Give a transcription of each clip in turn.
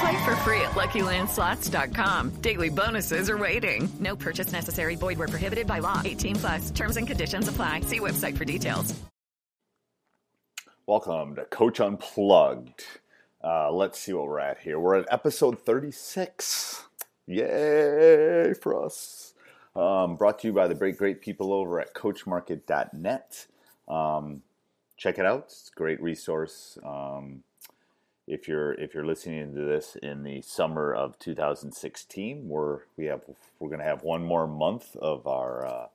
Play for free at LuckyLandSlots.com. Daily bonuses are waiting. No purchase necessary. Void where prohibited by law. 18 plus. Terms and conditions apply. See website for details. Welcome to Coach Unplugged. Uh, let's see what we're at here. We're at episode 36. Yay for us. Um, brought to you by the great, great people over at CoachMarket.net. Um, check it out. It's a great resource. Um, if you're if you're listening to this in the summer of 2016, we're we have we're going to have one more month of our uh,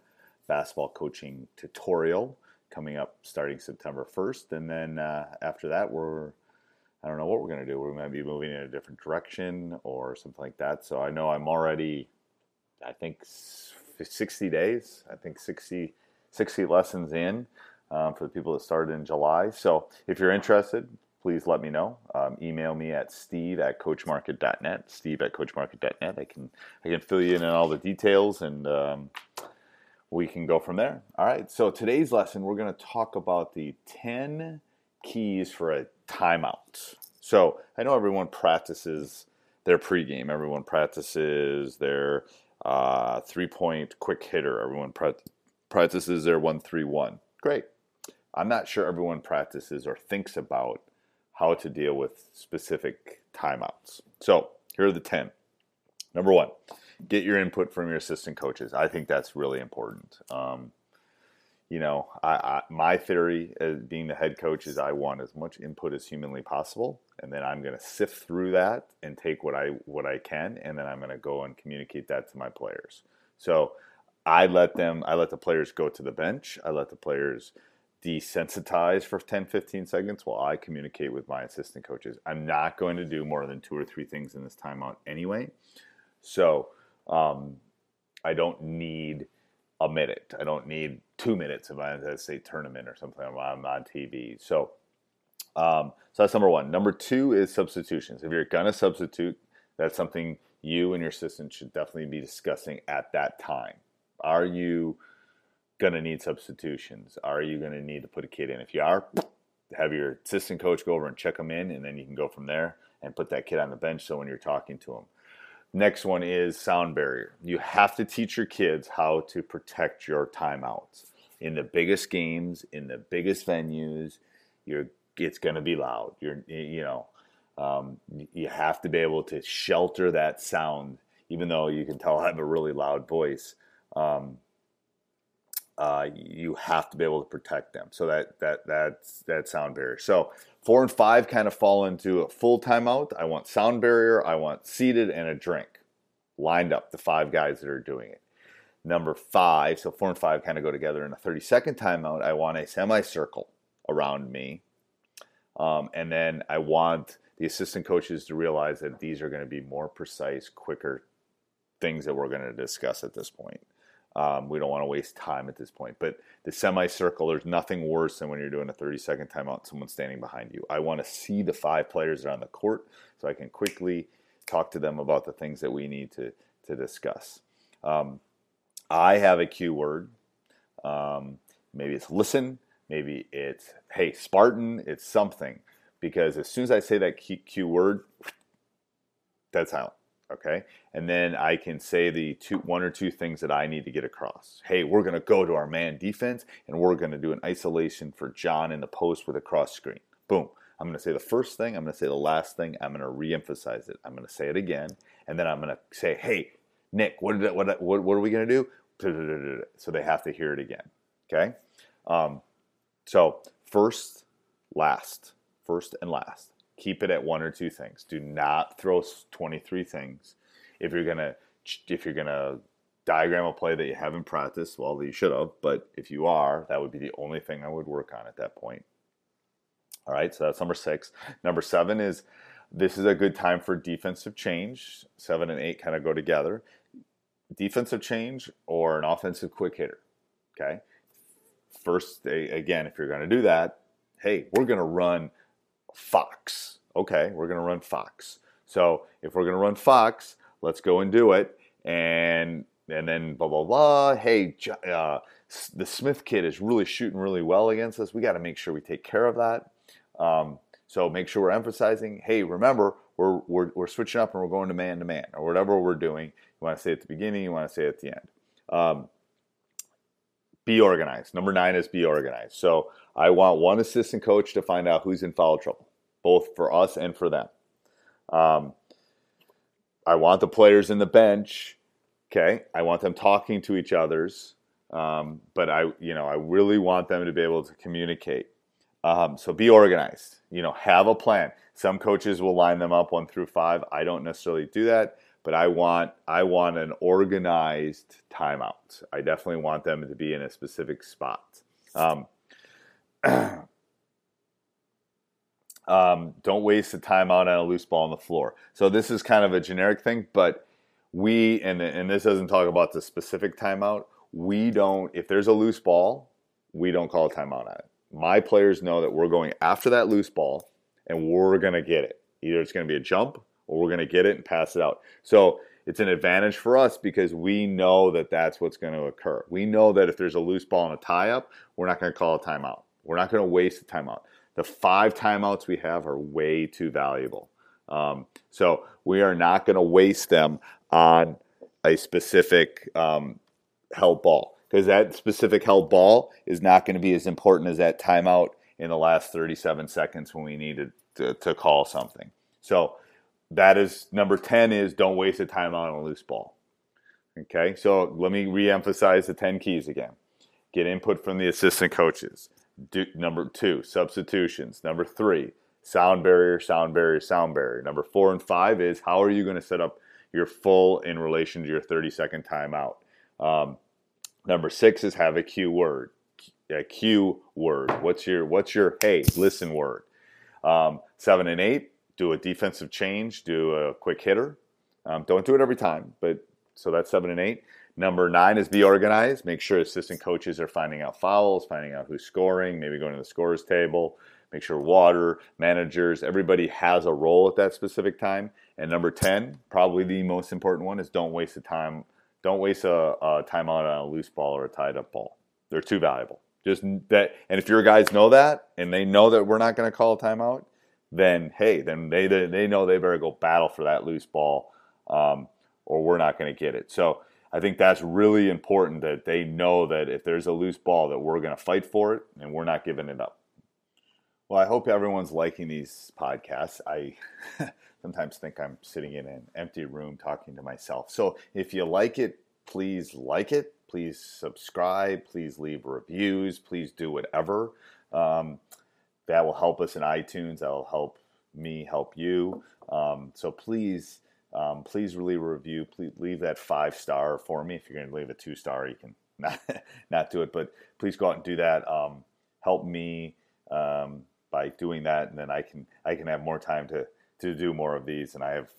basketball coaching tutorial coming up starting September 1st, and then uh, after that we're I don't know what we're going to do. We might be moving in a different direction or something like that. So I know I'm already I think 60 days. I think 60 60 lessons in um, for the people that started in July. So if you're interested, please let me know. Um, email me at steve at coachmarket.net. Steve at coachmarket.net. I can I can fill you in on all the details and um, we can go from there. All right. So today's lesson, we're going to talk about the 10 keys for a timeout. So I know everyone practices their pregame. Everyone practices their uh, three point quick hitter. Everyone practices their one three one. Great. I'm not sure everyone practices or thinks about how to deal with specific timeouts. So here are the 10. Number one, get your input from your assistant coaches. I think that's really important. Um, you know, I, I, my theory as being the head coach is I want as much input as humanly possible, and then I'm going to sift through that and take what I what I can, and then I'm going to go and communicate that to my players. So I let them, I let the players go to the bench. I let the players desensitize for 10, 15 seconds while I communicate with my assistant coaches. I'm not going to do more than two or three things in this timeout anyway. So um, I don't need a minute. I don't need two minutes if I'm at a tournament or something. I'm on TV. So, um, so that's number one. Number two is substitutions. If you're gonna substitute, that's something you and your assistant should definitely be discussing at that time. Are you going to need substitutions? Are you going to need to put a kid in? If you are, have your assistant coach go over and check them in, and then you can go from there and put that kid on the bench so when you're talking to them. Next one is sound barrier. You have to teach your kids how to protect your timeouts. In the biggest games, in the biggest venues, you're it's going to be loud. You're you know, um, you have to be able to shelter that sound, even though you can tell I have a really loud voice. Um, uh, you have to be able to protect them. So that that that's that sound barrier. So four and five kind of fall into a full timeout. I want sound barrier. I want seated and a drink lined up. The five guys that are doing it. Number five. So four and five kind of go together in a 30 second timeout. I want a semicircle around me, um, and then I want the assistant coaches to realize that these are going to be more precise, quicker things that we're going to discuss at this point. Um, we don't want to waste time at this point. But the semicircle, there's nothing worse than when you're doing a 30 second timeout someone's standing behind you. I want to see the five players that are on the court so I can quickly talk to them about the things that we need to, to discuss. Um, I have a cue word. Um, maybe it's listen, Maybe it's, hey, Spartan, it's something. Because as soon as I say that cue word, that's out. Okay. And then I can say the two, one or two things that I need to get across. Hey, we're going to go to our man defense and we're going to do an isolation for John in the post with a cross screen. Boom. I'm going to say the first thing. I'm going to say the last thing. I'm going to reemphasize it. I'm going to say it again. And then I'm going to say, hey, Nick, what, did, what, what, what are we going to do? So they have to hear it again. Okay. Um, so first, last, first and last keep it at one or two things. Do not throw 23 things. If you're gonna if you're gonna diagram a play that you haven't practiced, well, you should have. But if you are, that would be the only thing I would work on at that point. All right, so that's number six. Number seven is this is a good time for defensive change. Seven and eight kind of go together. Defensive change or an offensive quick hitter. Okay. First, again, if you're going to do that, hey, we're going to run Fox. Okay, we're going to run Fox. So if we're going to run Fox, let's go and do it. And and then blah blah blah. Hey, uh, the Smith kid is really shooting really well against us. We got to make sure we take care of that. Um, so make sure we're emphasizing. Hey, remember we're, we're we're switching up and we're going to man to man or whatever we're doing. You want to say at the beginning. You want to say at the end. Um, be organized. Number nine is be organized. So I want one assistant coach to find out who's in foul trouble both for us and for them. Um, I want the players in the bench. Okay, I want them talking to each others, um, but I, you know, I really want them to be able to communicate. Um, so be organized. You know, have a plan. Some coaches will line them up one through five. I don't necessarily do that, but I want I want an organized timeout. I definitely want them to be in a specific spot. Um, Um, don't waste the time out on a loose ball on the floor. So this is kind of a generic thing, but we and and this doesn't talk about the specific timeout. We don't. If there's a loose ball, we don't call a timeout on it. My players know that we're going after that loose ball, and we're gonna get it. Either it's gonna be a jump, or we're gonna get it and pass it out. So it's an advantage for us because we know that that's what's going to occur. We know that if there's a loose ball and a tie up, we're not going to call a timeout. We're not going to waste a timeout the five timeouts we have are way too valuable. Um, so we are not going to waste them on a specific um, ball because that specific held ball is not going to be as important as that timeout in the last 37 seconds when we needed to, to call something. So that is number 10 is don't waste a timeout on a loose ball. Okay, so let me reemphasize the 10 keys again. Get input from the assistant coaches. Do, number two, substitutions. Number three, sound barrier, sound barrier, sound barrier. Number four and five is how are you going to set up your full in relation to your 30 second timeout. Um, number six is have a cue word. A cue word. What's your what's your hey listen word? Um, seven and eight, do a defensive change, do a quick hitter. Um, don't do it every time, but so that's seven and eight. Number nine is be organized. Make sure assistant coaches are finding out fouls, finding out who's scoring, maybe going to the scorers table. Make sure water, managers, everybody has a role at that specific time. And number 10, probably the most important one, is don't waste a time. Don't waste a, a timeout on a loose ball or a tied up ball. They're too valuable. Just that, and if your guys know that and they know that we're not going to call a timeout, then hey, then they they know they better go battle for that loose ball, um, or we're not going to get it. So I think that's really important that they know that if there's a loose ball, that we're going to fight for it and we're not giving it up. Well, I hope everyone's liking these podcasts. I sometimes think I'm sitting in an empty room talking to myself. So if you like it, please like it. Please subscribe. Please leave reviews. Please do whatever. Um, that will help us in iTunes. That will help me help you. Um, so please um, please a review. Please leave that five star for me. If you're going to leave a two star, you can not, not do it, but please go out and do that. Um, help me um, by doing that, and then I can I can have more time to to do more of these. And I have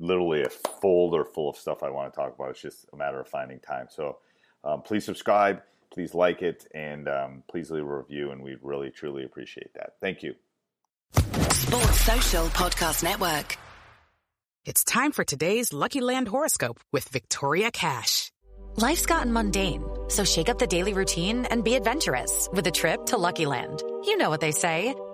literally a folder full of stuff I want to talk about. It's just a matter of finding time. So um, please subscribe, please like it, and um, please leave a review. And we'd really truly appreciate that. Thank you. Sports Social Podcast Network. It's time for today's Lucky Land horoscope with Victoria Cash. Life's gotten mundane, so shake up the daily routine and be adventurous with a trip to Lucky Land. You know what they say.